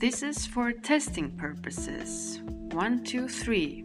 This is for testing purposes. One, two, three.